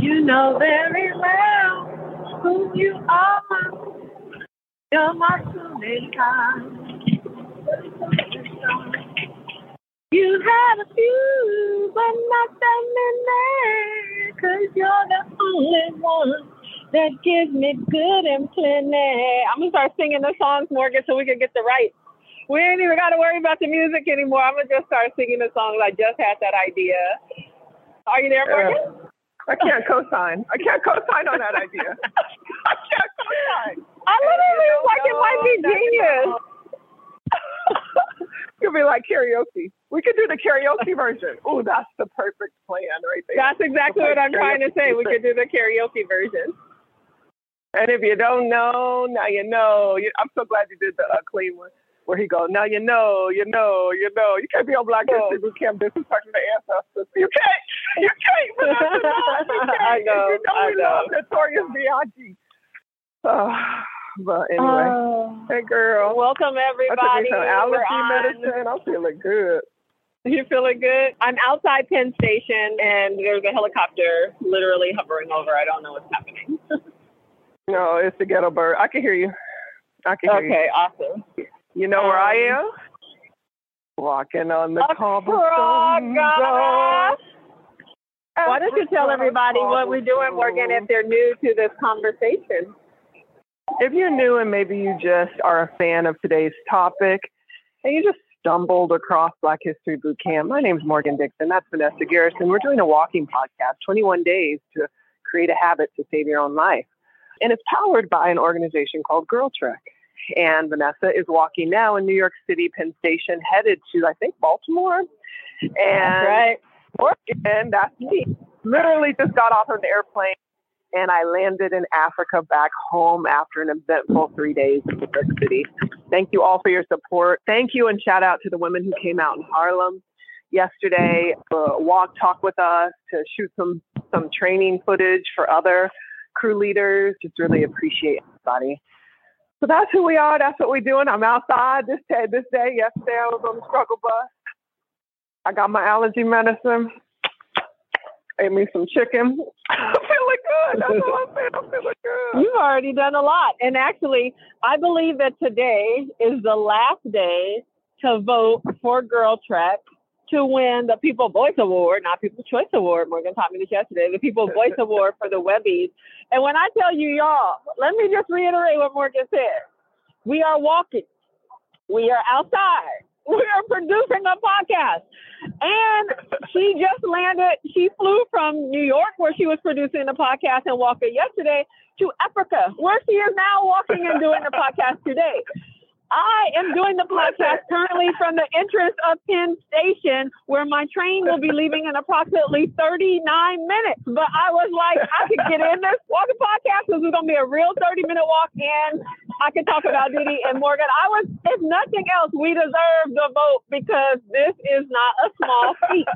You know very well who you are. You're my kind. You had a few, but not that many. Cause you're the only one that gives me good and plenty. I'm gonna start singing the songs, Morgan, so we can get the rights. We ain't even gotta worry about the music anymore. I'm gonna just start singing the songs. I just had that idea. Are you there, Morgan? Uh, I can't co-sign. I can't co-sign on that idea. I can't co-sign. I literally was like, it might be genius. It could be like karaoke. We could do the karaoke version. Oh, that's the perfect plan right there. That's exactly what I'm trying to say. We could do the karaoke version. And if you don't know, now you know. I'm so glad you did the uh, clean one where he goes, now you know, you know, you know. You can't be on Black History Boot Camp disrespecting the ancestors. You can't. You can't. you can't. I know. You know I we know. love Notorious B.I.G. Uh, but anyway, Oh. hey girl. Welcome everybody. I took me some allergy medicine. I'm feeling good. You feeling good? I'm outside Penn Station and there's a helicopter literally hovering over. I don't know what's happening. No, it's the ghetto bird. I can hear you. I can hear you. okay, awesome. You know where I Um, am? Walking on the A cobblestone. Why don't you tell everybody what we're doing, Morgan, if they're new to this conversation? If you're new and maybe you just are a fan of today's topic and you just stumbled across Black History Boot Camp, my name's Morgan Dixon. That's Vanessa Garrison. We're doing a walking podcast, 21 days to create a habit to save your own life. And it's powered by an organization called Girl Trek. And Vanessa is walking now in New York City, Penn Station, headed to, I think, Baltimore. And That's right. Morgan, that's me. Literally just got off of an airplane and I landed in Africa back home after an eventful three days in New York City. Thank you all for your support. Thank you and shout out to the women who came out in Harlem yesterday to walk, talk with us, to shoot some some training footage for other crew leaders. Just really appreciate everybody. So that's who we are. That's what we're doing. I'm outside this day. This day, yesterday I was on the struggle bus. I got my allergy medicine. Ate me some chicken. I'm feeling good. That's all I'm saying. I'm feeling good. You've already done a lot. And actually, I believe that today is the last day to vote for Girl Trek to win the People Voice Award, not People's Choice Award. Morgan taught me this yesterday, the People Voice Award for the Webbies. And when I tell you, y'all, let me just reiterate what Morgan said. We are walking. We are outside. We are producing a podcast. And she just landed, she flew from New York, where she was producing the podcast and walking yesterday, to Africa, where she is now walking and doing the podcast today. I am doing the podcast currently from the entrance of Penn Station, where my train will be leaving in approximately 39 minutes. But I was like, I could get in this walking podcast. This is going to be a real 30 minute walk, and I could talk about Diddy and Morgan. I was, if nothing else, we deserve the vote because this is not a small feat.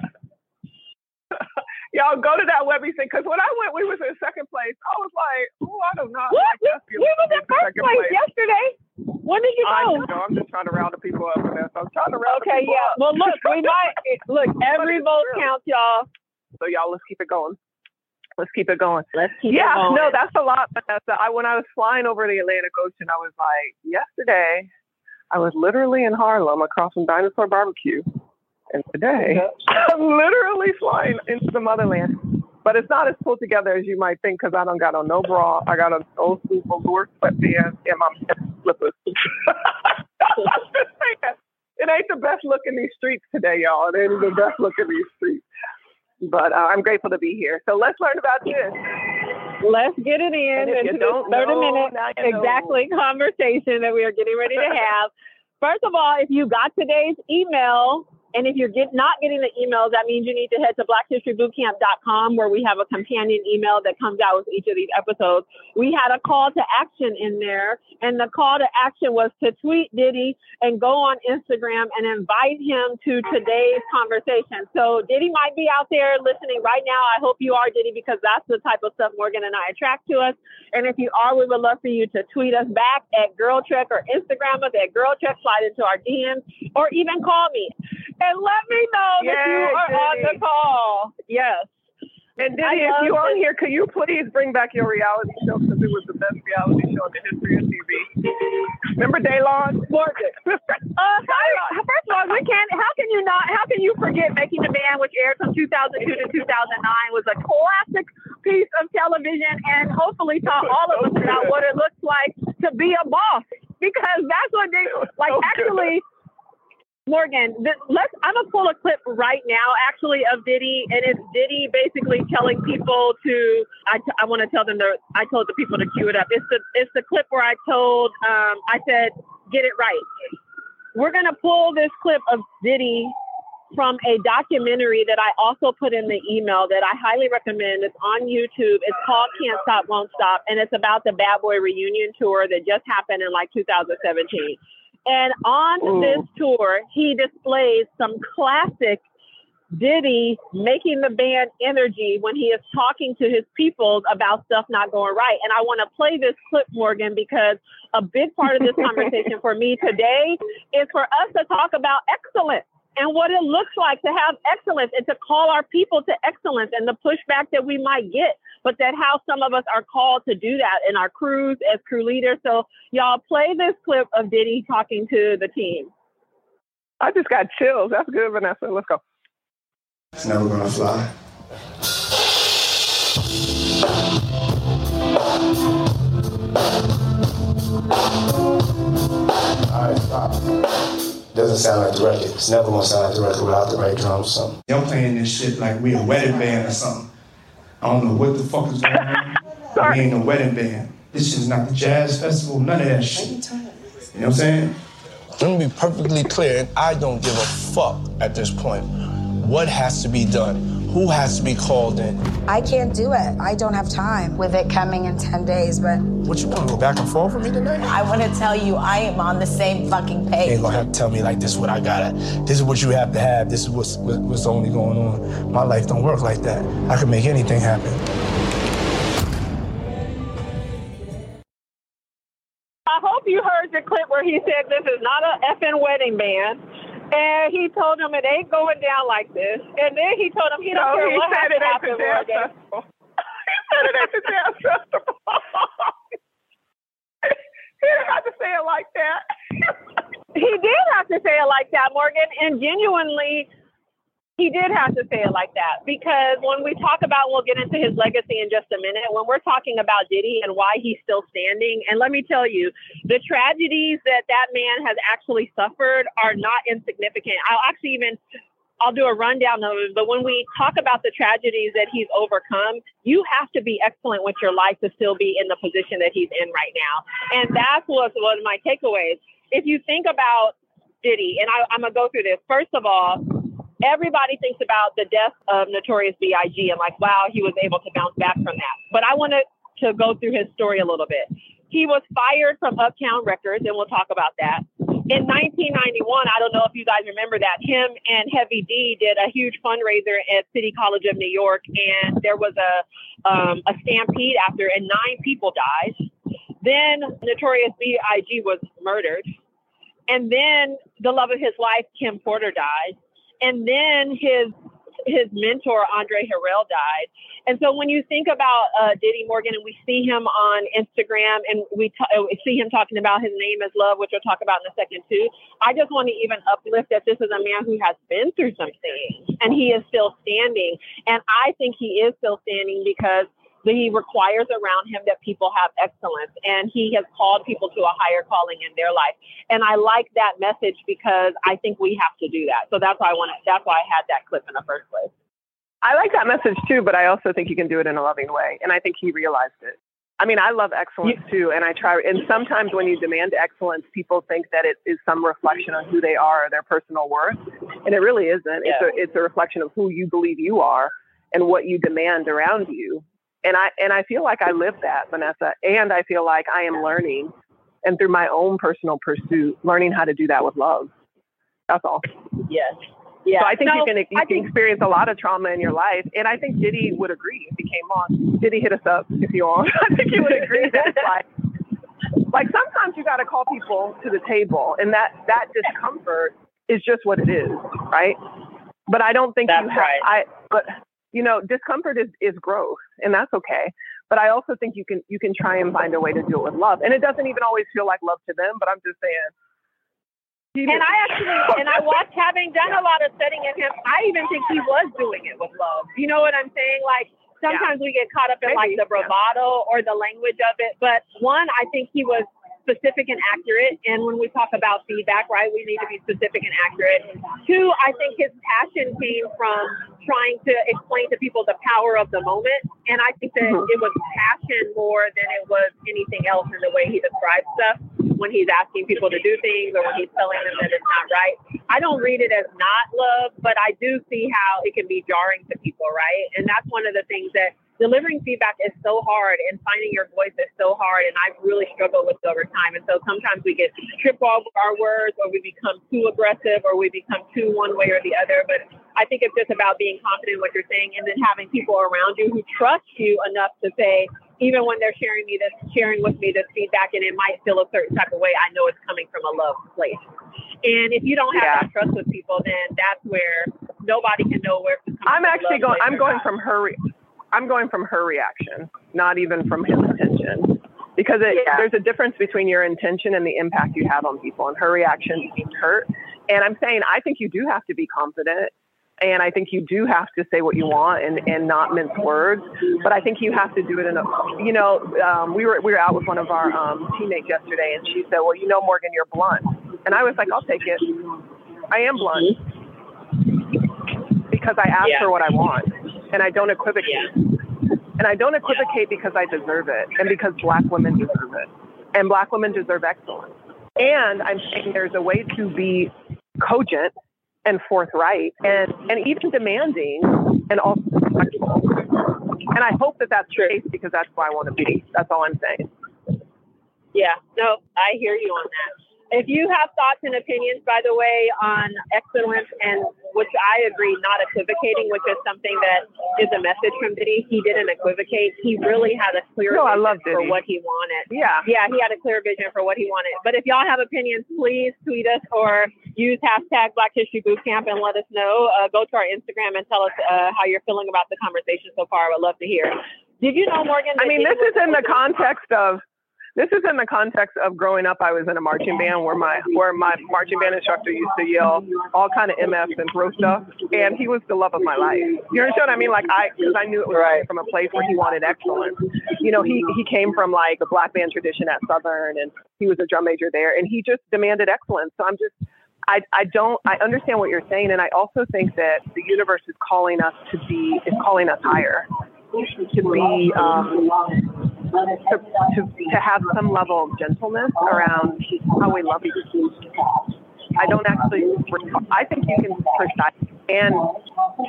Y'all go to that Webby thing because when I went, we was in second place. I was like, oh, I do not. What? We, we was in first place yesterday. When did you I go? know. I'm just trying to round the people up for this. I'm trying to round the Okay, yeah. up. Well, look, we might look. Every vote counts, y'all. So y'all, let's keep it going. Let's keep it going. Let's keep yeah, it going. Yeah, no, that's a lot, Vanessa. I when I was flying over the Atlantic Ocean, I was like, yesterday, I was literally in Harlem across from Dinosaur Barbecue, and today I'm literally flying into the motherland. But it's not as pulled together as you might think because I don't got on no bra. I got on old school velour sweatpants and my slippers. I'm just saying, it ain't the best look in these streets today, y'all. It ain't the best look in these streets. But uh, I'm grateful to be here. So let's learn about this. Let's get it in And into this 30 know, minute you know. exactly conversation that we are getting ready to have. First of all, if you got today's email, and if you're get, not getting the emails, that means you need to head to blackhistorybootcamp.com where we have a companion email that comes out with each of these episodes. We had a call to action in there, and the call to action was to tweet Diddy and go on Instagram and invite him to today's conversation. So Diddy might be out there listening right now. I hope you are, Diddy, because that's the type of stuff Morgan and I attract to us. And if you are, we would love for you to tweet us back at Girl Trek or Instagram us at Girl Trek, slide into our DMs, or even call me and let me know that you Yay, are on the call. Yes. And Diddy, if you are here, could you please bring back your reality show because it was the best reality show in the history of TV. Remember Daylon? Morgan. uh, first of all, we can't. How can you not? How can you forget Making the Band, which aired from 2002 to 2009, was a classic piece of television, and hopefully taught all of us about what it looks like to be a boss. Because that's what they like. Actually. Morgan, let's. I'm gonna pull a clip right now, actually, of Diddy, and it's Diddy basically telling people to. I, t- I want to tell them to. I told the people to cue it up. It's the it's the clip where I told. Um, I said, get it right. We're gonna pull this clip of Diddy from a documentary that I also put in the email that I highly recommend. It's on YouTube. It's called Can't Stop, Won't Stop, and it's about the Bad Boy reunion tour that just happened in like 2017. And on this tour, he displays some classic Diddy making the band energy when he is talking to his people about stuff not going right. And I want to play this clip, Morgan, because a big part of this conversation for me today is for us to talk about excellence and what it looks like to have excellence and to call our people to excellence and the pushback that we might get, but that how some of us are called to do that in our crews as crew leaders. So y'all play this clip of Diddy talking to the team. I just got chills. That's good, Vanessa. Let's go. It's never gonna fly. All right, stop doesn't sound like the record. It's never gonna sound like the record without the right drums or something. Y'all playing this shit like we a wedding band or something. I don't know what the fuck is going on. we ain't a wedding band. This shit's not the jazz festival, none of that shit. You know what I'm saying? Let me be perfectly clear, and I don't give a fuck at this point. What has to be done? Who has to be called in? I can't do it. I don't have time with it coming in 10 days, but. What you want to go back and forth with me tonight? I want to tell you, I am on the same fucking page. You ain't gonna have to tell me like this is what I gotta, this is what you have to have, this is what's, what's only going on. My life don't work like that. I can make anything happen. I hope you heard the clip where he said this is not a effing wedding band. And he told him it ain't going down like this. And then he told him he don't no, care what happened after he said it at the dance festival. he didn't have to say it like that. he did have to say it like that, Morgan. And genuinely, he did have to say it like that because when we talk about, we'll get into his legacy in just a minute. When we're talking about Diddy and why he's still standing, and let me tell you, the tragedies that that man has actually suffered are not insignificant. I'll actually even I'll do a rundown of it. But when we talk about the tragedies that he's overcome, you have to be excellent with your life to still be in the position that he's in right now. And that's what one of my takeaways. If you think about Diddy, and I, I'm gonna go through this. First of all, everybody thinks about the death of Notorious B.I.G. and like, wow, he was able to bounce back from that. But I wanted to go through his story a little bit. He was fired from Uptown Records, and we'll talk about that. In 1991, I don't know if you guys remember that, him and Heavy D did a huge fundraiser at City College of New York, and there was a um, a stampede after, and nine people died. Then Notorious B.I.G. was murdered, and then the love of his life, Kim Porter, died and then his his mentor Andre Harrell died. And so when you think about uh, Diddy Morgan and we see him on Instagram and we, t- uh, we see him talking about his name is love, which we'll talk about in a second too. I just want to even uplift that this is a man who has been through something, and he is still standing. And I think he is still standing because he requires around him that people have excellence and he has called people to a higher calling in their life and i like that message because i think we have to do that so that's why i wanted that's why i had that clip in the first place i like that message too but i also think you can do it in a loving way and i think he realized it I mean, I love excellence too, and I try. And sometimes when you demand excellence, people think that it is some reflection on who they are or their personal worth, and it really isn't. Yeah. It's a it's a reflection of who you believe you are and what you demand around you and I and I feel like I live that, Vanessa, and I feel like I am learning, and through my own personal pursuit, learning how to do that with love. That's all. Yes. Yeah. So I think you can you I can think, experience a lot of trauma in your life, and I think Diddy would agree if he came on. Diddy hit us up if you want. I think he would agree that it's like like sometimes you got to call people to the table, and that that discomfort is just what it is, right? But I don't think That's you have. Right. I but you know, discomfort is, is growth and that's okay. But I also think you can you can try and find a way to do it with love. And it doesn't even always feel like love to them, but I'm just saying. And I actually, and I watched having done a lot of studying of him, I even think he was doing it with love. You know what I'm saying? Like sometimes yeah. we get caught up in Maybe, like the bravado yeah. or the language of it. But one, I think he was specific and accurate. And when we talk about feedback, right, we need to be specific and accurate. Two, I think his passion came from trying to explain to people the power of the moment. And I think that mm-hmm. it was passion more than it was anything else in the way he describes stuff when he's asking people to do things or when he's telling them that it's not right. I don't read it as not love, but I do see how it can be jarring to people, right? And that's one of the things that delivering feedback is so hard and finding your voice is so hard and I've really struggled with it over time. And so sometimes we get tripped over our words or we become too aggressive or we become too one way or the other. But I think it's just about being confident in what you're saying and then having people around you who trust you enough to say, even when they're sharing me this, sharing with me this feedback and it might feel a certain type of way, I know it's coming from a love place. And if you don't have yeah. that trust with people, then that's where nobody can know where. To come. I'm actually going. I'm going from her. I'm going from her reaction, not even from his intention. Because it, yeah. there's a difference between your intention and the impact you have on people. And her reaction seemed hurt. And I'm saying, I think you do have to be confident. And I think you do have to say what you want and, and not mince words. But I think you have to do it in a, you know, um, we were we were out with one of our um, teammates yesterday, and she said, "Well, you know, Morgan, you're blunt." And I was like, "I'll take it. I am blunt because I ask yeah. for what I want." And I don't equivocate. Yeah. And I don't equivocate because I deserve it and because black women deserve it. And black women deserve excellence. And I'm saying there's a way to be cogent and forthright and, and even demanding and also respectful. And I hope that that's true because that's who I want to be. That's all I'm saying. Yeah, no, I hear you on that. If you have thoughts and opinions, by the way, on excellence and which I agree, not equivocating, which is something that is a message from Diddy. He didn't equivocate. He really had a clear no, vision I love for what he wanted. Yeah. Yeah, he had a clear vision for what he wanted. But if y'all have opinions, please tweet us or use hashtag Black History Bootcamp and let us know. Uh, go to our Instagram and tell us uh, how you're feeling about the conversation so far. I would love to hear. Did you know, Morgan? I mean, this is in the context of this is in the context of growing up. I was in a marching band where my where my marching band instructor used to yell all kind of MFs and throw stuff, and he was the love of my life. You understand what I mean? Like I, because I knew it was right. from a place where he wanted excellence. You know, he he came from like a black band tradition at Southern, and he was a drum major there, and he just demanded excellence. So I'm just I, I don't I understand what you're saying and I also think that the universe is calling us to be is calling us higher to be um, to, to, to have some level of gentleness around how we love each other. I don't actually. I think you can precise, and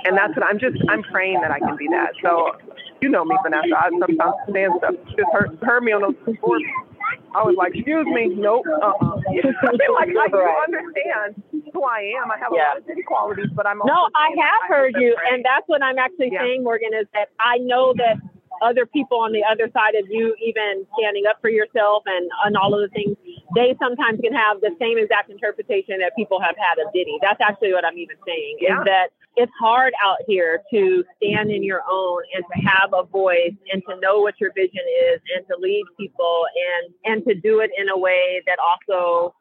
and that's what I'm just. I'm praying that I can be that. So, you know me, Vanessa. I sometimes stand stuff just hurt, hurt me on those boards. I was like, excuse me, nope. Uh-uh. like I do understand who I am. I have yeah. a lot of Diddy qualities, but I'm no. I have heard you, and that's what I'm actually yeah. saying, Morgan. Is that I know that other people on the other side of you even standing up for yourself and, and all of the things, they sometimes can have the same exact interpretation that people have had of Diddy. That's actually what I'm even saying yeah. is that it's hard out here to stand in your own and to have a voice and to know what your vision is and to lead people and and to do it in a way that also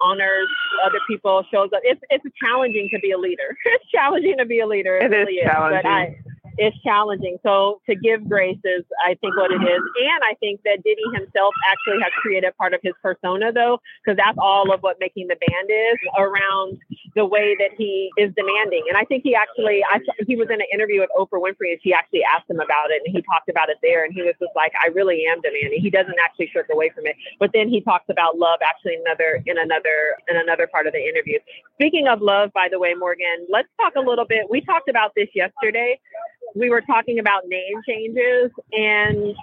honors other people, shows up. It's it's challenging to be a leader. It's challenging to be a leader. It, it really is challenging. Is, but I, it's challenging. So to give grace is, I think, what it is. And I think that Diddy himself actually has created part of his persona, though, because that's all of what making the band is around the way that he is demanding. And I think he actually, I he was in an interview with Oprah Winfrey, and she actually asked him about it, and he talked about it there, and he was just like, I really am demanding. He doesn't actually shirk away from it. But then he talks about love actually another in another in another part of the interview. Speaking of love, by the way, Morgan, let's talk a little bit. We talked about this yesterday we were talking about name changes and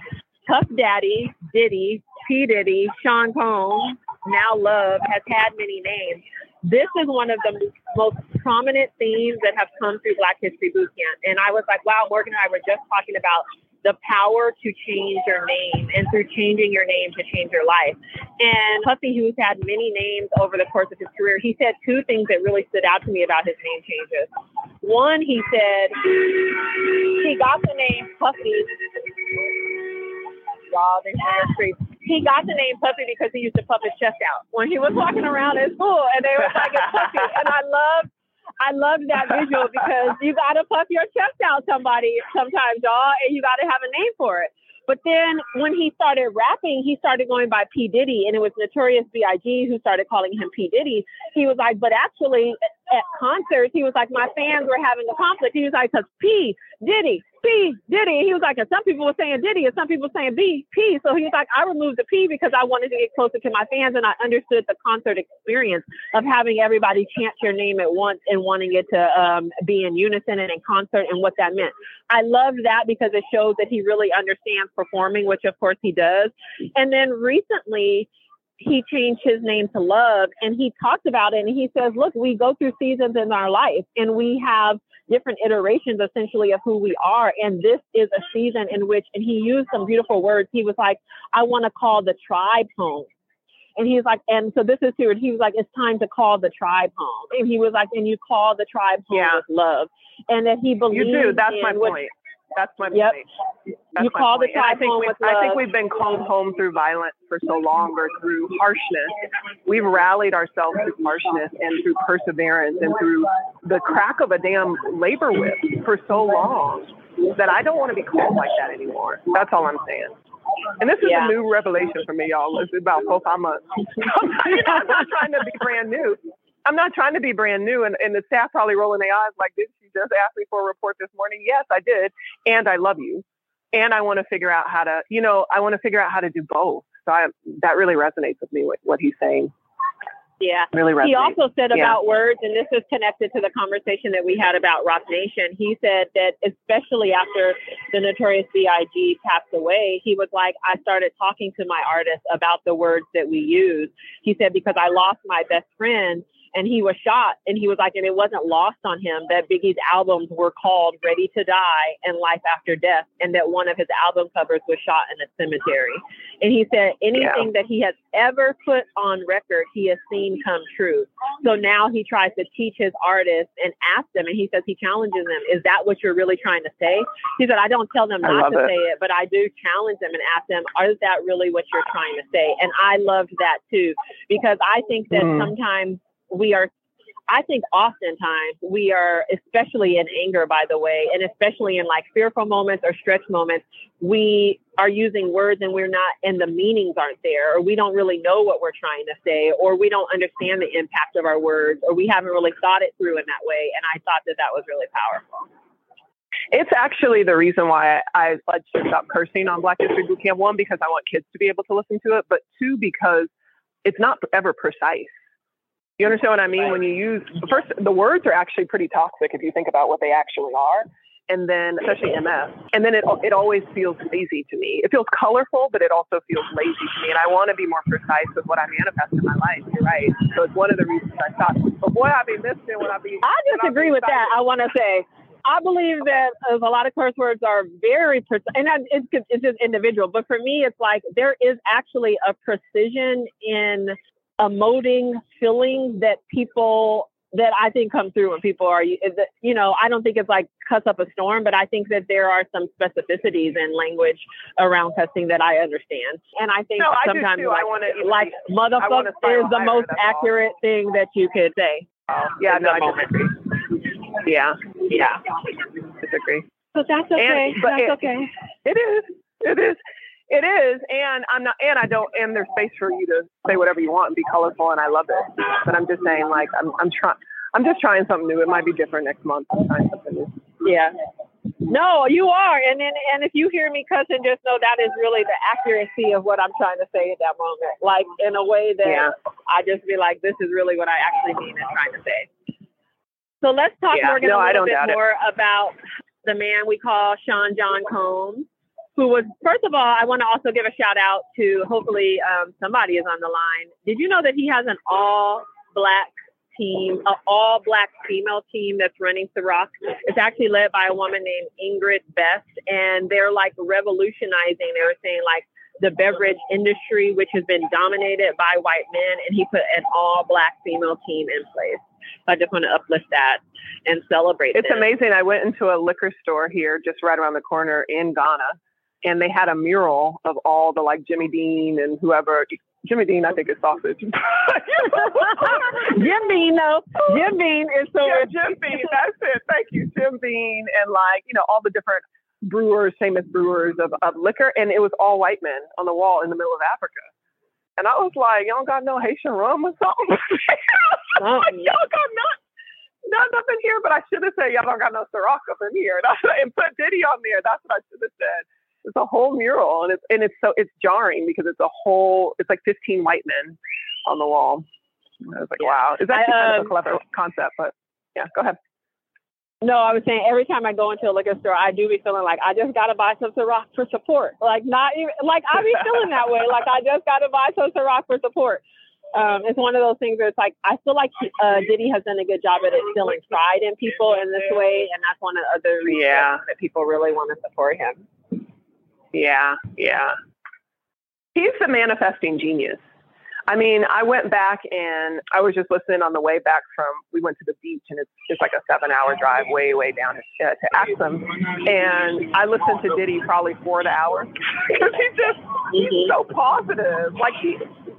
Puff Daddy, Diddy, P. Diddy, Sean Combs, now Love has had many names. This is one of the most prominent themes that have come through Black History Bootcamp. And I was like, wow, Morgan and I were just talking about the power to change your name and through changing your name to change your life. And Puffy, who's had many names over the course of his career, he said two things that really stood out to me about his name changes. One, he said he got the name Puffy. Y'all, He got the name Puffy because he used to puff his chest out when he was walking around at school, and they were like, "It's Puffy," and I love I love that visual because you got to puff your chest out somebody sometimes, y'all, and you got to have a name for it. But then when he started rapping, he started going by P. Diddy, and it was Notorious B.I.G. who started calling him P. Diddy. He was like, but actually at concerts, he was like, my fans were having a conflict. He was like, because P. Diddy, P. Diddy. He was like, and some people were saying Diddy, and some people were saying B. P. So he was like, I removed the P because I wanted to get closer to my fans, and I understood the concert experience of having everybody chant your name at once and wanting it to um, be in unison and in concert, and what that meant. I love that because it shows that he really understands performing, which of course he does. And then recently, he changed his name to Love and he talked about it and he says, look, we go through seasons in our life and we have different iterations essentially of who we are. And this is a season in which, and he used some beautiful words. He was like, I want to call the tribe home. And he's like, and so this is here. He was like, it's time to call the tribe home. And he was like, and you call the tribe home yeah. with love. And that he believes. You do. That's my point. That's my yep. point. That's you call point. the I think we, with love. I think we've been called home through violence for so long or through harshness. We've rallied ourselves through harshness and through perseverance and through the crack of a damn labor whip for so long that I don't want to be called like that anymore. That's all I'm saying. And this is yeah. a new revelation for me, y'all. It's about four, five months. I'm not trying to be brand new. I'm not trying to be brand new. And, and the staff probably rolling their eyes like, she just ask me for a report this morning? Yes, I did. And I love you. And I want to figure out how to, you know, I want to figure out how to do both. So I, that really resonates with me, what, what he's saying. Yeah. Really resonates. He also said yeah. about words, and this is connected to the conversation that we had about Roc Nation. He said that especially after the Notorious B.I.G. passed away, he was like, I started talking to my artists about the words that we use. He said, because I lost my best friend and he was shot and he was like and it wasn't lost on him that biggie's albums were called ready to die and life after death and that one of his album covers was shot in a cemetery and he said anything yeah. that he has ever put on record he has seen come true so now he tries to teach his artists and ask them and he says he challenges them is that what you're really trying to say he said i don't tell them not to it. say it but i do challenge them and ask them is that really what you're trying to say and i loved that too because i think that mm. sometimes we are I think oftentimes we are, especially in anger, by the way, and especially in like fearful moments or stretch moments, we are using words and we're not, and the meanings aren't there, or we don't really know what we're trying to say, or we don't understand the impact of our words, or we haven't really thought it through in that way. And I thought that that was really powerful. It's actually the reason why I pledged to stop cursing on Black History Bootcamp. One, because I want kids to be able to listen to it, but two, because it's not ever precise you understand what I mean? When you use first, the words are actually pretty toxic if you think about what they actually are. And then, especially MS, and then it it always feels lazy to me. It feels colorful, but it also feels lazy to me. And I want to be more precise with what I manifest in my life. You're right. So it's one of the reasons I thought, but boy, I be missing when I be. I disagree with that. I want to say I believe that uh, a lot of curse words are very precise, and it's, it's just individual. But for me, it's like there is actually a precision in emoting feelings that people that I think come through when people are, you know, I don't think it's like cuss up a storm, but I think that there are some specificities in language around cussing that I understand. And I think no, sometimes I like, wanna, like motherfucker is the most accurate all. thing that you could say. Oh, yeah, no, I disagree. Yeah, yeah, disagree. But that's okay. And, but that's it, okay. It is. It is. It is, and I'm not, and I don't, and there's space for you to say whatever you want and be colorful, and I love it. But I'm just saying, like, I'm, I'm trying, I'm just trying something new. It might be different next month. I'm trying something new. Yeah. No, you are, and then, and if you hear me cussing, just know that is really the accuracy of what I'm trying to say at that moment. Like in a way that yeah. I just be like, this is really what I actually mean and trying to say. So let's talk, yeah. Morgan, no, a little bit more it. about the man we call Sean John Combs who was first of all, I want to also give a shout out to hopefully um, somebody is on the line. Did you know that he has an all black team, an all black female team that's running Ciroc? It's actually led by a woman named Ingrid Best, and they're like revolutionizing. They were saying like the beverage industry, which has been dominated by white men, and he put an all black female team in place. I just want to uplift that and celebrate. It. It's them. amazing. I went into a liquor store here, just right around the corner in Ghana, and they had a mural of all the like Jimmy Dean and whoever. Jimmy Dean, I think is sausage. Jim Beam, no. Jim Beam is so. yeah, Jim Beam. That's it. Thank you, Jim Beam, and like you know all the different brewers, famous brewers of, of liquor, and it was all white men on the wall in the middle of Africa. And I was like, y'all got no Haitian rum or something? like, uh-uh. y'all got not, not nothing here, but I should have said y'all don't got no Ciroc up in here. And, I, and put Diddy on there. That's what I should have said. It's a whole mural, and it's and it's so it's jarring because it's a whole. It's like 15 white men on the wall. And I was like, wow, is that I, kind of um, a clever concept? But yeah, go ahead. No, I was saying every time I go into a liquor store, I do be feeling like I just gotta buy some Ciroc for support. Like not even like I be feeling that way. Like I just gotta buy some Ciroc for support. Um, it's one of those things where it's like I feel like uh, Diddy has done a good job at instilling pride in people in this way, and that's one of the other reasons Yeah. that people really want to support him. Yeah, yeah. He's the manifesting genius. I mean, I went back and I was just listening on the way back from. We went to the beach, and it's it's like a seven-hour drive, way way down to, uh, to Axim. And I listened to Diddy probably four hours because he's just he's so positive. Like he,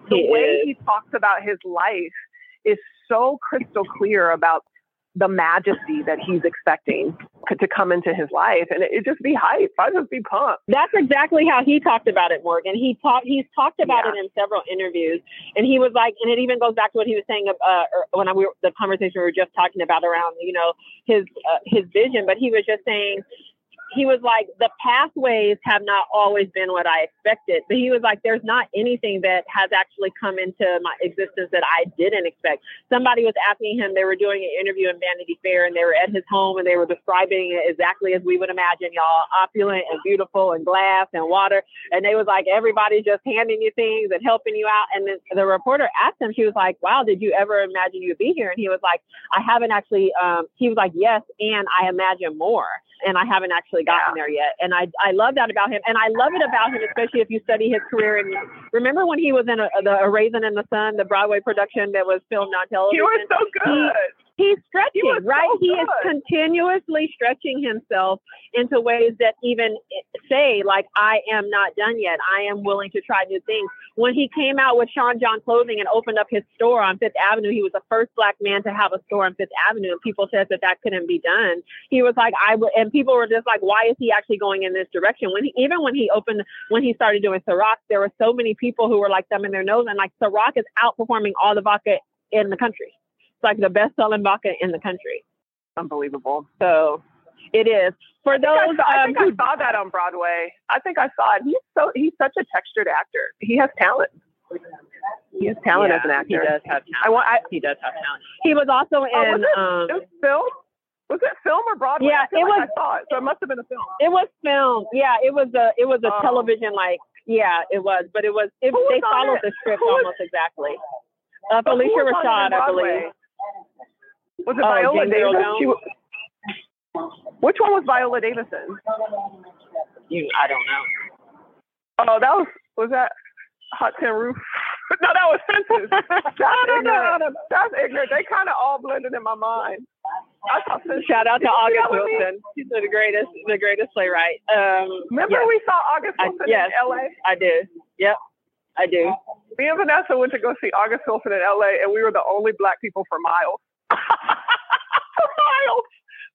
the way he talks about his life is so crystal clear about the majesty that he's expecting to, come into his life, and it, just be hype. I just be pumped. That's exactly how he talked about it, Morgan. He talked. He's talked about Yeah. it in several interviews, and he was like, and it even goes back to what he was saying uh, er, when I, we were, the conversation we were just talking about around, you know, his uh, his vision. But he was just saying, he was like, the pathways have not always been what I expected. But he was like, there's not anything that has actually come into my existence that I didn't expect. Somebody was asking him. They were doing an interview in Vanity Fair, and they were at his home, and they were describing it exactly as we would imagine, y'all, opulent and beautiful, and glass and water. And they was like, everybody's just handing you things and helping you out. And then the reporter asked him, she was like, "Wow, did you ever imagine you'd be here?" And he was like, "I haven't actually." Um, he was like, "Yes, and I imagine more." And I haven't actually gotten there yet. And I, I love that about him. And I love it about him, especially if you study his career. And remember when he was in a, the a Raisin in the Sun, the Broadway production that was filmed on television? He was so good. He's stretching, was right? so he is continuously stretching himself into ways that even say, like, I am not done yet. I am willing to try new things. When he came out with Sean John Clothing and opened up his store on Fifth Avenue, he was the first black man to have a store on Fifth Avenue, and people said that that couldn't be done. He was like, I w-, and people were just like, why is he actually going in this direction? When he, even when he opened, when he started doing Ciroc, there were so many people who were like thumbing their nose, and like Ciroc is outperforming all the vodka in the country. It's like the best selling vodka in the country. Unbelievable. So it is. For think, I, those saw, I, um, think I saw that on Broadway. I think I saw it. He's so he's such a textured actor. He has talent. He has talent as an actor. He does have talent. I want. I, he does have talent. He was also oh, was in. it, um, it was film? Was it film or Broadway? Yeah, it like was- I saw it, so it must have been a film. it was film. Yeah, it was a. It was a Oh. television like. Yeah, it was, but it was. It, was they followed it? the script Who was- almost exactly. Uh, Phylicia was on it in Rashad, I believe. Was it Oh, Viola James Davis? Jones? She wa- which one was Viola Davison? You, I don't know. Oh, that was was that Hot Tin Roof? no, that was Fences. That's ignorant. That's ignorant. They kind of all blended in my mind. I thought Fences. Shout out to August? Wilson. He's the greatest, the greatest playwright. Um, Remember yes, we saw August I- Wilson yes. in LA? I do. Yep, I do. Uh, me and Vanessa went to go see August Wilson in LA, and we were the only black people for miles. for miles.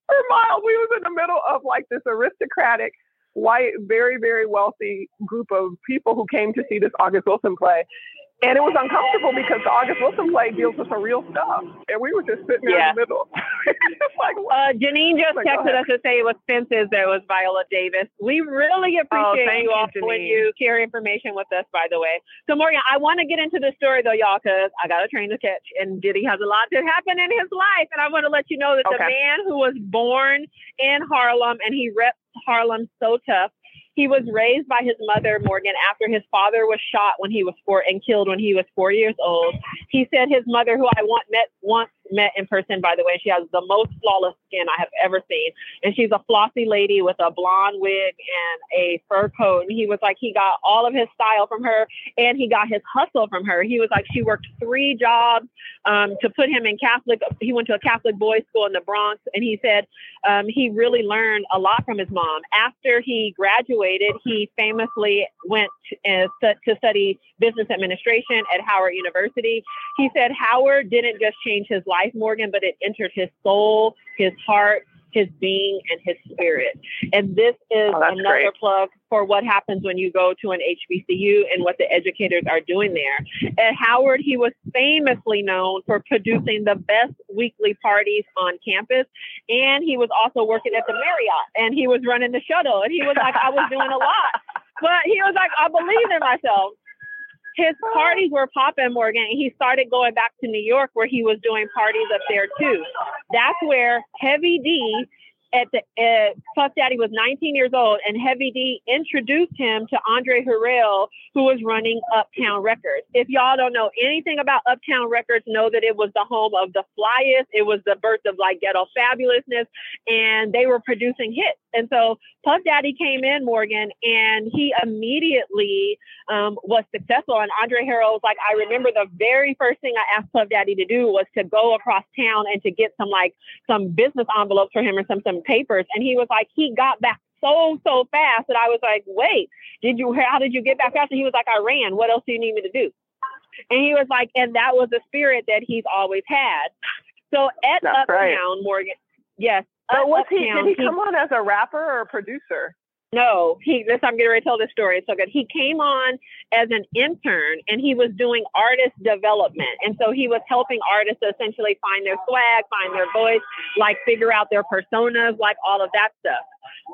For miles. We was in the middle of like this aristocratic, white, very, very wealthy group of people who came to see this August Wilson play. And it was uncomfortable because the August Wilson play deals with some real stuff. And we were just sitting there Yeah. in the middle. it's like. Uh, Janine just Like, texted us to say it was Fences that was Viola Davis. We really appreciate Oh, thank you all you, when you share information with us, by the way. So, Morgan, I want to get into the story, though, y'all, because I got a train to catch, and Diddy has a lot to happen in his life. And I want to let you know that the man who was born in Harlem and he reps Harlem so tough. He was raised by his mother, Morgan, after his father was shot when he was four and killed when he was four years old. He said his mother, who I want, met once met in person, by the way. She has the most flawless skin I have ever seen. And she's a flossy lady with a blonde wig and a fur coat. And he was like, he got all of his style from her and he got his hustle from her. He was like, she worked three jobs um, to put him in Catholic. He went to a Catholic boys' school in the Bronx. And he said um, he really learned a lot from his mom. After he graduated, he famously went to, uh, to study business administration at Howard University. He said Howard didn't just change his life, Morgan, but it entered his soul, his heart, his being, and his spirit. And this is Oh, another great. plug for what happens when you go to an HBCU and what the educators are doing there. At Howard, he was famously known for producing the best weekly parties on campus. And he was also working at the Marriott and he was running the shuttle. And he was like, I was doing a lot. But he was like, I believe in myself his parties were popping Morgan. and He started going back to New York where he was doing parties up there too. That's where Heavy D at the uh, Puff Daddy was 19 years old, and Heavy D introduced him to Andre Harrell, who was running Uptown Records. If y'all don't know anything about Uptown Records, know that it was the home of the flyest. It was the birth of like ghetto fabulousness, and they were producing hits. And so Puff Daddy came in, Morgan, and he immediately um, was successful. And Andre Harrell was like, I remember the very first thing I asked Puff Daddy to do was to go across town and to get some like some business envelopes for him or some some papers. And he was like, he got back so so fast that I was like, wait, did you? How did you get back fast? And he was like, I ran. What else do you need me to do? And he was like, and that was the spirit that he's always had. So at That's Uptown, right. Morgan, yes. Uh, but was he? Did he come on as a rapper or a producer? no, he. This I'm getting ready to tell this story. It's so good. He came on as an intern, and he was doing artist development, and so he was helping artists essentially find their swag, find their voice, like figure out their personas, like all of that stuff.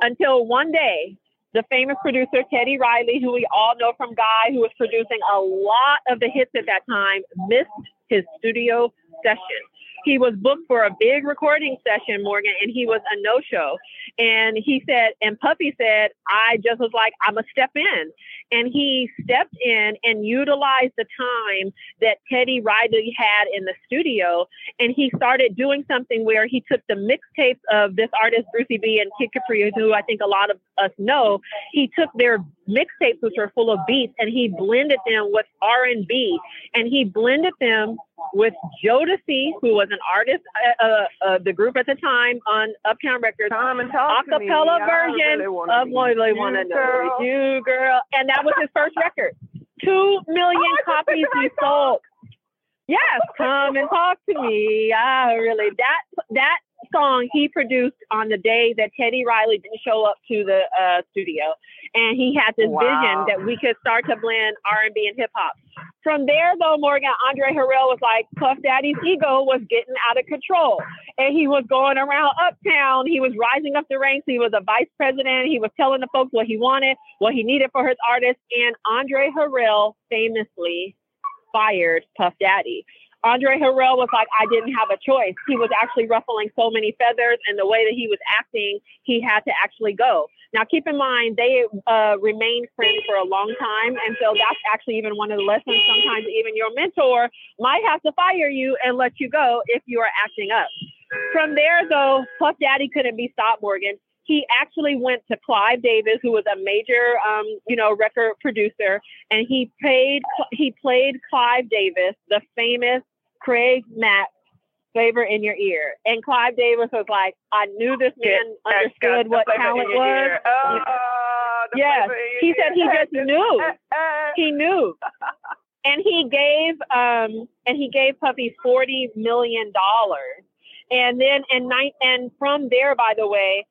Until one day, the famous producer Teddy Riley, who we all know from Guy, who was producing a lot of the hits at that time, missed his studio session. He was booked for a big recording session, Morgan, and he was a no show. And he said, and Puffy said, I just was like, I'm going to step in. And he stepped in and utilized the time that Teddy Riley had in the studio. And he started doing something where he took the mixtapes of this artist, Brucie B and Kid Capri, who I think a lot of us know. He took their mixtapes, which were full of beats, and he blended them with R&B. And he blended them with Jodeci, who was an artist, uh, uh, uh, the group at the time on Uptown Records, Come and talk to me. acapella version really of "What Want to Know. You, Girl," and that was his first record. Two million Oh, copies he sold. Yes, come and talk to me. Ah, really? That that song he produced on the day that Teddy Riley didn't show up to the uh, studio, and he had this Wow. vision that we could start to blend R and B and hip hop. From there, though, Morgan Andre Harrell was like Puff Daddy's ego was getting out of control, and he was going around uptown. He was rising up the ranks. He was a vice president. He was telling the folks what he wanted, what he needed for his artists. And Andre Harrell famously fired Puff Daddy. Andre Harrell was like, I didn't have a choice. He was actually ruffling so many feathers, and the way that he was acting, he had to actually go. Now, keep in mind, they uh, remained friends for a long time, and so that's actually even one of the lessons. Sometimes even your mentor might have to fire you and let you go if you are acting up. From there, though, Puff Daddy couldn't be stopped, Morgan. He actually went to Clive Davis, who was a major, um, you know, record producer, and he played he played Clive Davis, the famous Craig Mack flavor in your ear. And Clive Davis was like, I knew this man understood what talent was. Oh, Yes. He said he just knew. He knew. And he gave um and he gave Puffy forty million dollars. And then and night and from there, by the way,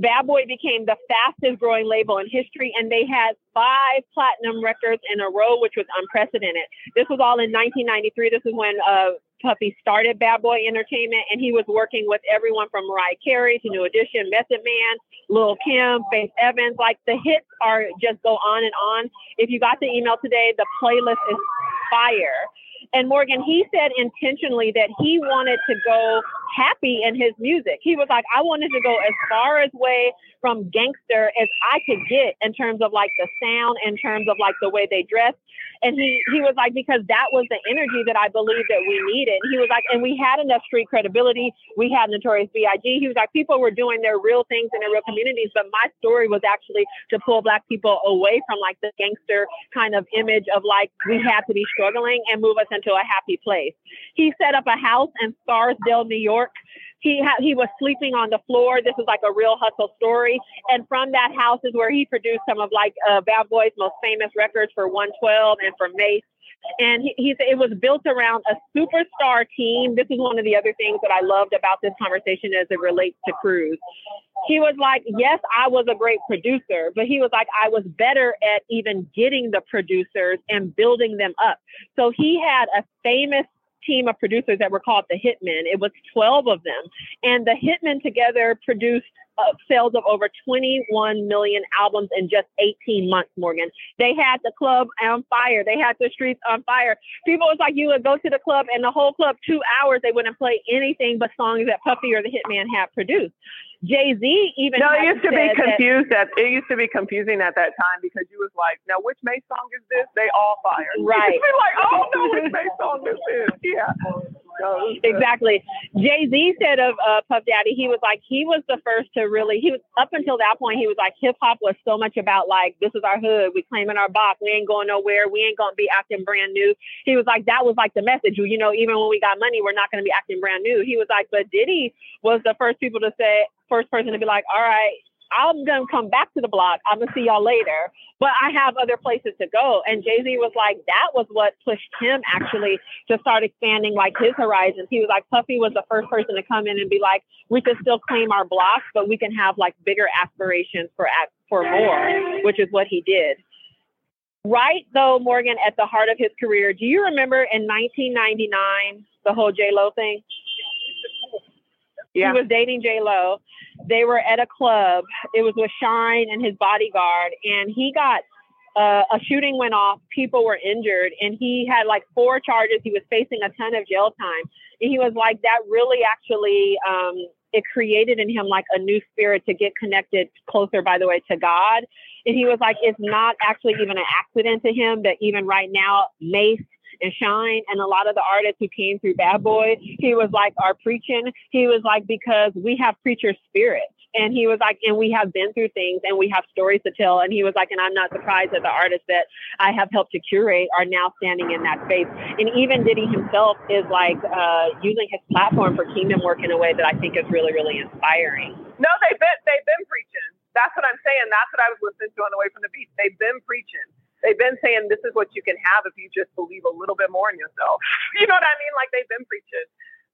Bad Boy became the fastest growing label in history, and they had five platinum records in a row, which was unprecedented. This was all in 1993. This is when uh, Puffy started Bad Boy Entertainment, and he was working with everyone from Mariah Carey to New Edition, Method Man, Lil Kim, Faith Evans. Like the hits are just go on and on. If you got the email today, the playlist is fire. And Morgan, he said intentionally that he wanted to go happy in his music. He was like, I wanted to go as far as way from gangster as I could get in terms of like the sound, in terms of like the way they dress. And he he was like, because that was the energy that I believed that we needed. And He was like, and we had enough street credibility. We had Notorious B.I.G. He was like, people were doing their real things in their real communities, but my story was actually to pull black people away from like the gangster kind of image of like we had to be struggling and move us into a happy place. He set up a house in Scarsdale, New York he he was sleeping on the floor. This is like a real hustle story. And from that house is where he produced some of like uh, Bad Boy's most famous records for 112 and for Mase. And he, he it was built around a superstar team. This is one of the other things that I loved about this conversation as it relates to crews. He was like, Yes, I was a great producer, but he was like, I was better at even getting the producers and building them up. So he had a famous team of producers that were called the Hitmen. It was 12 of them. And the Hitmen together produced sales of over 21 million albums in just 18 months, Morgan. They had the club on fire. They had the streets on fire. People was like, you would go to the club and the whole club, two hours, they wouldn't play anything but songs that Puffy or the Hitmen had produced. Jay Z even. No, it used to be confused that, at. It used to be confusing at that time because you was like, now which Mase song is this? They all fired. Right. Like, oh no, which Mase song this is? Yeah. Exactly. Jay Z said of uh, Puff Daddy, he was like, he was the first to really. He was up until that point. He was like, hip hop was so much about like, this is our hood. We claiming our box. We ain't going nowhere. We ain't gonna be acting brand new. He was like, that was like the message. You know, even when we got money, we're not gonna be acting brand new. He was like, but Diddy was the first people to say, first person to be like, all right, I'm gonna come back to the block. I'm gonna see y'all later. But I have other places to go. And Jay Z was like, that was what pushed him actually to start expanding like his horizons. He was like, Puffy was the first person to come in and be like, we can still claim our blocks, but we can have like bigger aspirations for for more, which is what he did. Right though, Morgan, at the heart of his career, do you remember in 1999 the whole J Lo thing? Yeah. He was dating J Lo. They were at a club. It was with Shyne and his bodyguard, and he got uh, a shooting went off. People were injured, and he had like four charges. He was facing a ton of jail time, and he was like, that really actually. Um, it created in him like a new spirit to get connected closer, by the way, to God. And he was like, it's not actually even an accident to him that even right now, Mase and Shyne and a lot of the artists who came through Bad Boy, he was like, our preaching. He was like, because we have preacher spirit. And he was like, and we have been through things and we have stories to tell. And he was like, and I'm not surprised that the artists that I have helped to curate are now standing in that space. And even Diddy himself is like uh, using his platform for kingdom work in a way that I think is really, really inspiring. No, they've been they've been preaching. That's what I'm saying. That's what I was listening to on the way from the beach. They've been preaching they've been saying this is what you can have if you just believe a little bit more in yourself. You know what I mean? Like they've been preaching.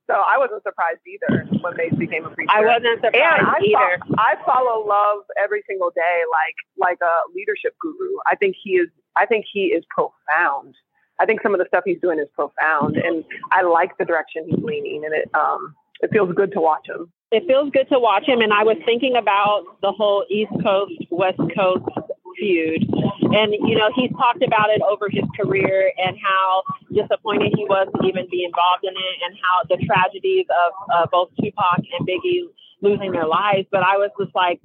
So I wasn't surprised either when Mase became a preacher. I wasn't surprised and I either. Fo- I follow Love every single day, like like a leadership guru. I think he is. I think he is profound. I think some of the stuff he's doing is profound, and I like the direction he's leaning, and it um it feels good to watch him. It feels good to watch him, and I was thinking about the whole East Coast West Coast feud. And, you know, he's talked about it over his career and how disappointed he was to even be involved in it and how the tragedies of uh, both Tupac and Biggie losing their lives. But I was just like,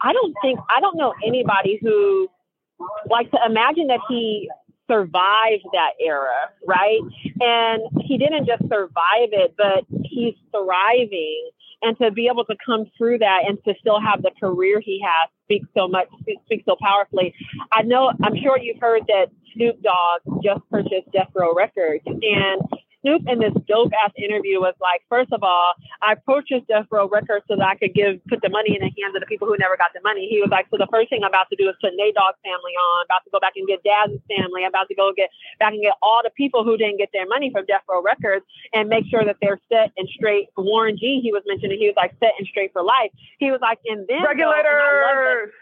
I don't think, I don't know anybody who, like, to imagine that he survived that era, right? And he didn't just survive it, but he's thriving and to be able to come through that and to still have the career he has speaks so much speaks so powerfully. I know i'm sure you've heard that snoop dogg just purchased death row records and Snoop in this dope ass interview was like, first of all, I purchased Death Row Records so that I could give put the money in the hands of the people who never got the money. He was like, so the first thing I'm about to do is put Nate Dogg's family on, about to go back and get Daz's family, I'm about to go get back and get all the people who didn't get their money from Death Row Records and make sure that they're set and straight. Warren G, he was mentioning, he was like set and straight for life. He was like, and then regulators.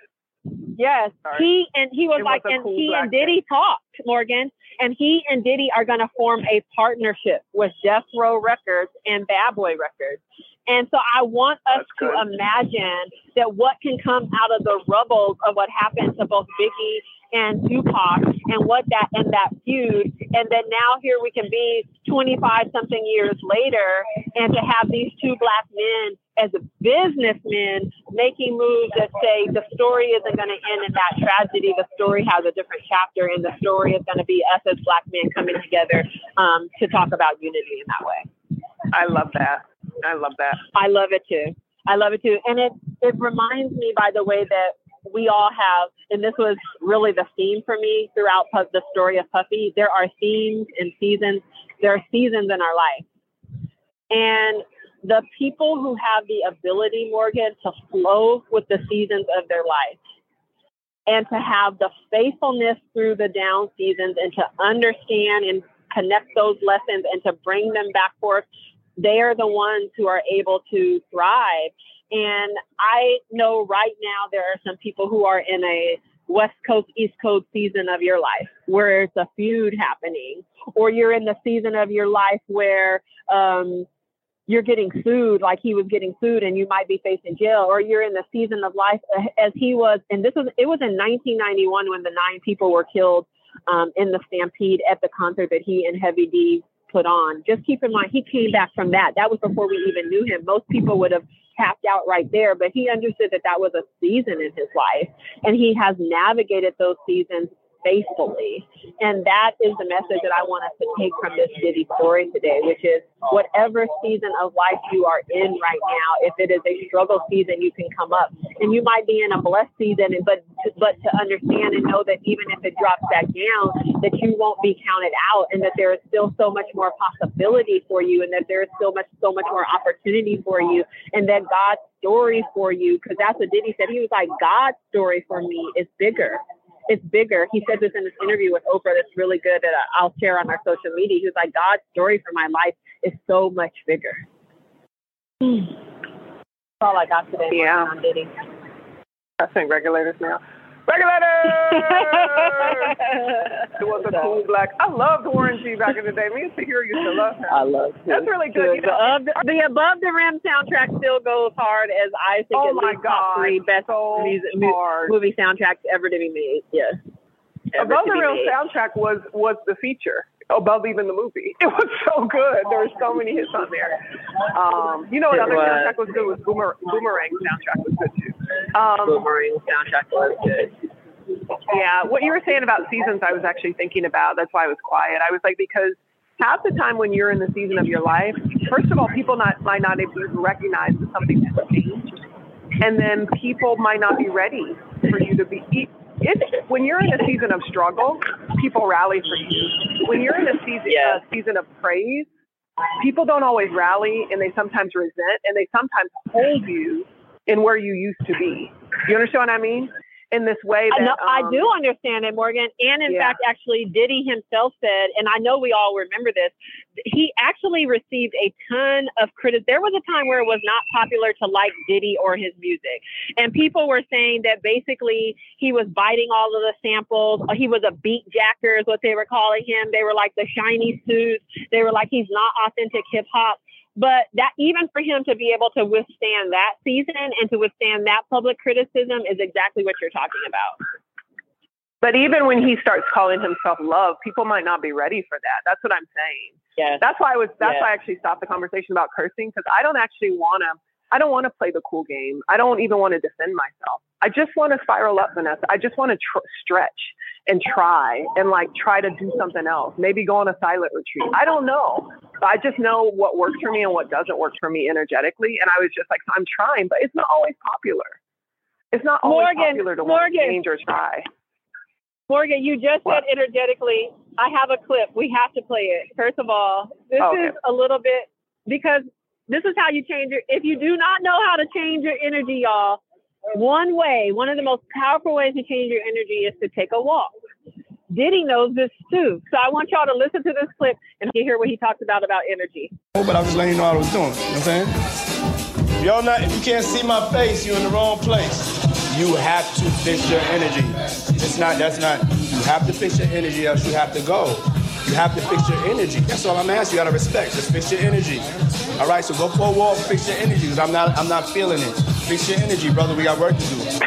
Yes, Sorry. he and he was, was like, and cool he and Diddy talked, Morgan, and he and Diddy are going to form a partnership with Death Row Records and Bad Boy Records. And so I want us That's to good. imagine that what can come out of the rubble of what happened to both Biggie and Tupac and what that and that feud. And then now here we can be 25 something years later and to have these two black men as businessmen making moves that say the story isn't going to end in that tragedy. The story has a different chapter, and the story is going to be us as black men coming together um, to talk about unity in that way. I love that. I love that. I love it too. I love it too. And it, it reminds me, by the way, that we all have, and this was really the theme for me throughout the story of Puffy. There are themes and seasons. There are seasons in our life. And the people who have the ability, Morgan, to flow with the seasons of their life and to have the faithfulness through the down seasons and to understand and connect those lessons and to bring them back forth, they are the ones who are able to thrive. And I know right now there are some people who are in a West Coast, East Coast season of your life where it's a feud happening, or you're in the season of your life where um, you're getting sued like he was getting sued and you might be facing jail or you're in the season of life as he was and this was it was in 1991 when the nine people were killed um, in the stampede at the concert that he and heavy d put on. Just keep in mind he came back from that. That was before we even knew him. Most people would have tapped out right there but he understood that that was a season in his life and he has navigated those seasons faithfully. And that is the message that I want us to take from this Diddy story today, which is whatever season of life you are in right now, if it is a struggle season, you can come up. And you might be in a blessed season, but but to understand and know that even if it drops back down, that you won't be counted out and that there is still so much more possibility for you and that there is still much so much more opportunity for you and that God's story for you, because that's what Diddy said. He was like, God's story for me is bigger it's bigger. He said this in this interview with Oprah that's really good that uh, I'll share on our social media. He was like, God's story for my life is so much bigger. Hmm. That's all I got today. Yeah. I think regulators now. Regulators! it was a cool black. I loved Warren G back in the day. Me and Tahir used to love him. I love him. That's really good. good. You know, the, the, Above the Rim soundtrack still goes hard as I think oh it's my top three best so music, movie soundtracks ever to be made. Yes. Ever Above the Rim made. soundtrack was was the feature above even the movie. It was so good. There were so many hits on there. Um, you know It another was. soundtrack was good was Boomer, Boomerang soundtrack was good too. Um, Boomerang soundtrack was good. Yeah, what you were saying about seasons, I was actually thinking about. That's why I was quiet. I was like, because half the time when you're in the season of your life, first of all, people not might not even recognize that something has changed, and then people might not be ready for you to be. If, when you're in a season of struggle, people rally for you. When you're in a season Yeah. a season of praise, people don't always rally, and they sometimes resent, and they sometimes hold you in where you used to be. You understand what I mean? In this way I, that know, I um, do understand it, Morgan. And in Yeah. fact, actually, Diddy himself said, and I know we all remember this, he actually received a ton of criticism. There was a time where it was not popular to like Diddy or his music. And people were saying that basically he was biting all of the samples. He was a beat jacker, is what they were calling him. They were like the shiny suits. They were like, he's not authentic hip hop. But that even for him to be able to withstand that season and to withstand that public criticism is exactly what you're talking about. But even when he starts calling himself love, people might not be ready for that. That's what I'm saying. Yes. That's why I was. That's Yeah. why I actually stopped the conversation about cursing because I don't actually want to. I don't want to play the cool game. I don't even want to defend myself. I just want to spiral up, Vanessa. I just want to tr- stretch and try and like try to do something else. Maybe go on a silent retreat. I don't know. But I just know what works for me and what doesn't work for me energetically. And I was just like, I'm trying, but it's not always popular. It's not always Morgan, popular to want to change or try. Morgan, you just What? said energetically. I have a clip. We have to play it. First of all, this Oh, Okay. is a little bit because this is how you change your. If you do not know how to change your energy, y'all, one way, one of the most powerful ways to change your energy is to take a walk. Diddy knows this too. So I want y'all to listen to this clip and hear what he talks about about energy. Oh, but I'm just letting you know what I was doing. You know what I'm saying? If y'all not, if you can't see my face, you're in the wrong place. You have to fix your energy. It's not, that's not, you have to fix your energy, else you have to go. You have to fix your energy. That's all I'm asking you out of respect. Just fix your energy. All right, so go for a walk, fix your energy, because I'm not, I'm not feeling it. Fix your energy, brother. We got work to do.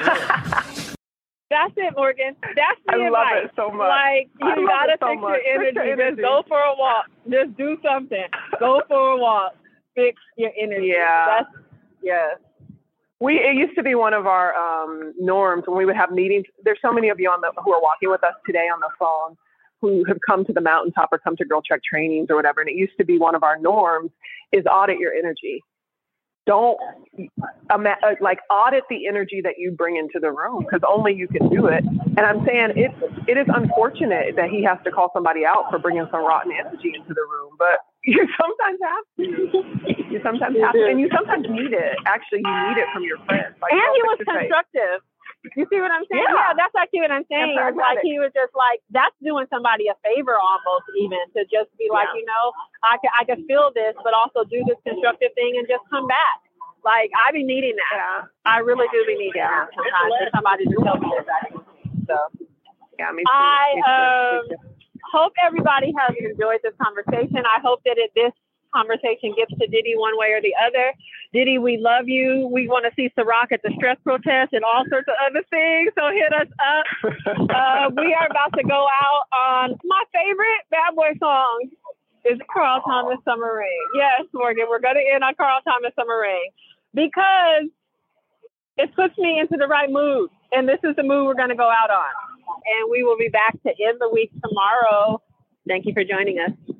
That's it, Morgan. That's the I advice. love it so much. Like you love gotta so fix much. your Fix energy. your Just energy. go for a walk. Just do something. Go for a walk. Fix your energy. Yeah. That's yes. We it used to be one of our um, norms when we would have meetings. There's so many of you on the who are walking with us today on the phone who have come to the mountaintop or come to Girl Trek trainings or whatever. And it used to be one of our norms is audit your energy. Don't uh, like audit the energy that you bring into the room because only you can do it. And I'm saying it it is unfortunate that he has to call somebody out for bringing some rotten energy into the room, but you sometimes have to. You sometimes have to, and you sometimes need it. Actually, you need it from your friends. Like, and he was constructive. You see what I'm saying? Yeah. that's actually what I'm saying. It's like he was just like that's doing somebody a favor almost even to just be like, Yeah. you know, I can I can feel this, but also do this constructive thing and just come back. Like I be needing that. Yeah, I really do be needing Yeah. that sometimes for somebody to tell me that. So yeah, me too. I um hope everybody has enjoyed this conversation. I hope that it, this conversation gets to Diddy one way or the other. Diddy, we love you. We want to see Ciroc at the stress protest and all sorts of other things. So hit us up. Uh, we are about to go out on my favorite bad boy song is Carl Thomas Summer Rain. Yes, Morgan, we're going to end on Carl Thomas Summer Rain because it puts me into the right mood. And this is the mood we're going to go out on. And we will be back to end the week tomorrow. Thank you for joining us.